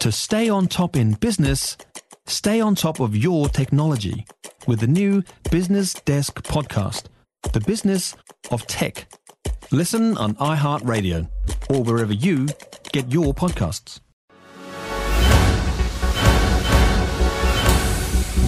To stay on top in business, stay on top of your technology with the new Business Desk podcast, The Business of Tech. Listen on iHeartRadio or wherever you get your podcasts.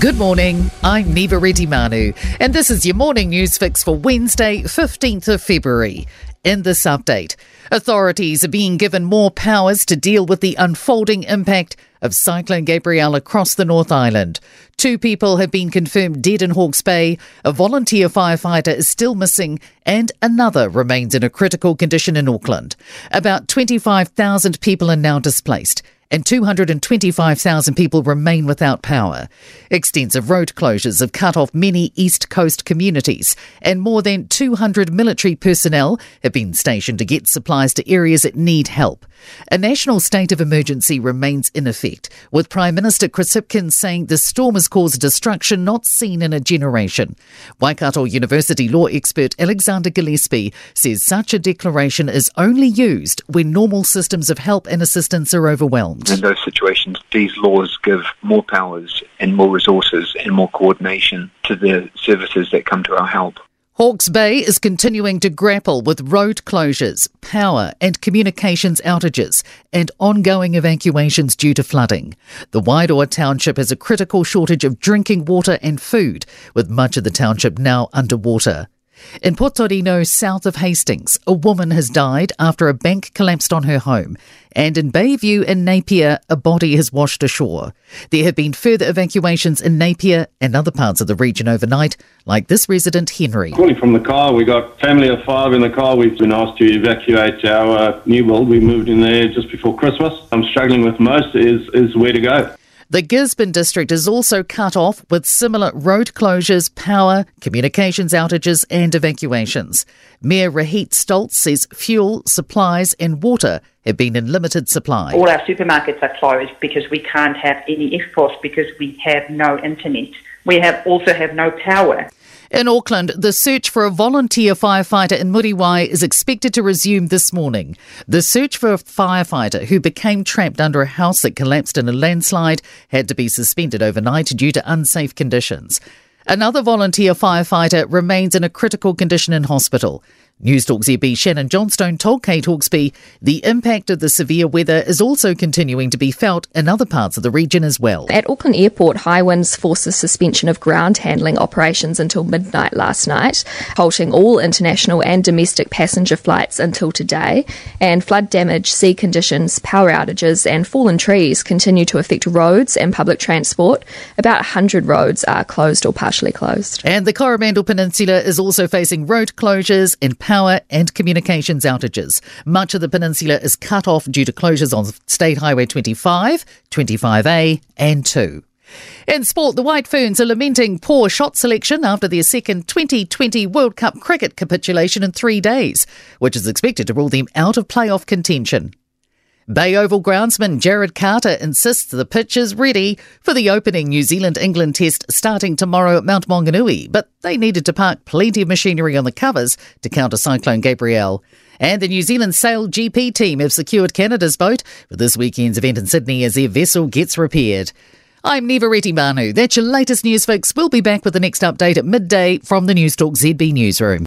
Good morning. I'm Niva Retimanu, and this is your morning news fix for Wednesday, 15th of February. In this update, authorities are being given more powers to deal with the unfolding impact of Cyclone Gabrielle across the North Island. Two people have been confirmed dead in Hawke's Bay, a volunteer firefighter is still missing, and another remains in a critical condition in Auckland. About 25,000 people are now displaced and 225,000 people remain without power. Extensive road closures have cut off many East Coast communities, and more than 200 military personnel have been stationed to get supplies to areas that need help. A national state of emergency remains in effect, with Prime Minister Chris Hipkins saying the storm has caused destruction not seen in a generation. Waikato University law expert Alexander Gillespie says such a declaration is only used when normal systems of help and assistance are overwhelmed. In those situations, these laws give more powers and more resources and more coordination to the services that come to our help. Hawke's Bay is continuing to grapple with road closures, power and communications outages, and ongoing evacuations due to flooding. The Wairoa township has a critical shortage of drinking water and food, with much of the township now underwater. In Portorino, south of Hastings, a woman has died after a bank collapsed on her home. And in Bayview in Napier, a body has washed ashore. There have been further evacuations in Napier and other parts of the region overnight, like this resident Henry. Calling from the car, we got family of five in the car. We've been asked to evacuate our uh, new build. We moved in there just before Christmas. I'm struggling with most is, is where to go. The Gisborne district is also cut off with similar road closures, power, communications outages, and evacuations. Mayor Rehette Stoltz says fuel, supplies, and water have been in limited supply. All our supermarkets are closed because we can't have any exports because we have no internet. We have also have no power. In Auckland, the search for a volunteer firefighter in Muriwai is expected to resume this morning. The search for a firefighter who became trapped under a house that collapsed in a landslide had to be suspended overnight due to unsafe conditions. Another volunteer firefighter remains in a critical condition in hospital. Newstalk ZB Shannon Johnstone told Kate Hawkesby the impact of the severe weather is also continuing to be felt in other parts of the region as well. At Auckland Airport, high winds forced the suspension of ground handling operations until midnight last night, halting all international and domestic passenger flights until today. And flood damage, sea conditions, power outages, and fallen trees continue to affect roads and public transport. About 100 roads are closed or partially closed. And the Coromandel Peninsula is also facing road closures and power and communications outages. Much of the peninsula is cut off due to closures on State Highway 25, 25A, and 2. In sport, the White Ferns are lamenting poor shot selection after their second 2020 World Cup cricket capitulation in three days, which is expected to rule them out of playoff contention. Bay Oval groundsman Jared Carter insists the pitch is ready for the opening New Zealand England test starting tomorrow at Mount Maunganui, but they needed to park plenty of machinery on the covers to counter Cyclone Gabrielle. And the New Zealand Sail GP team have secured Canada's boat for this weekend's event in Sydney as their vessel gets repaired. I'm Niva Retimanu. That's your latest news, folks. We'll be back with the next update at midday from the Newstalk ZB newsroom.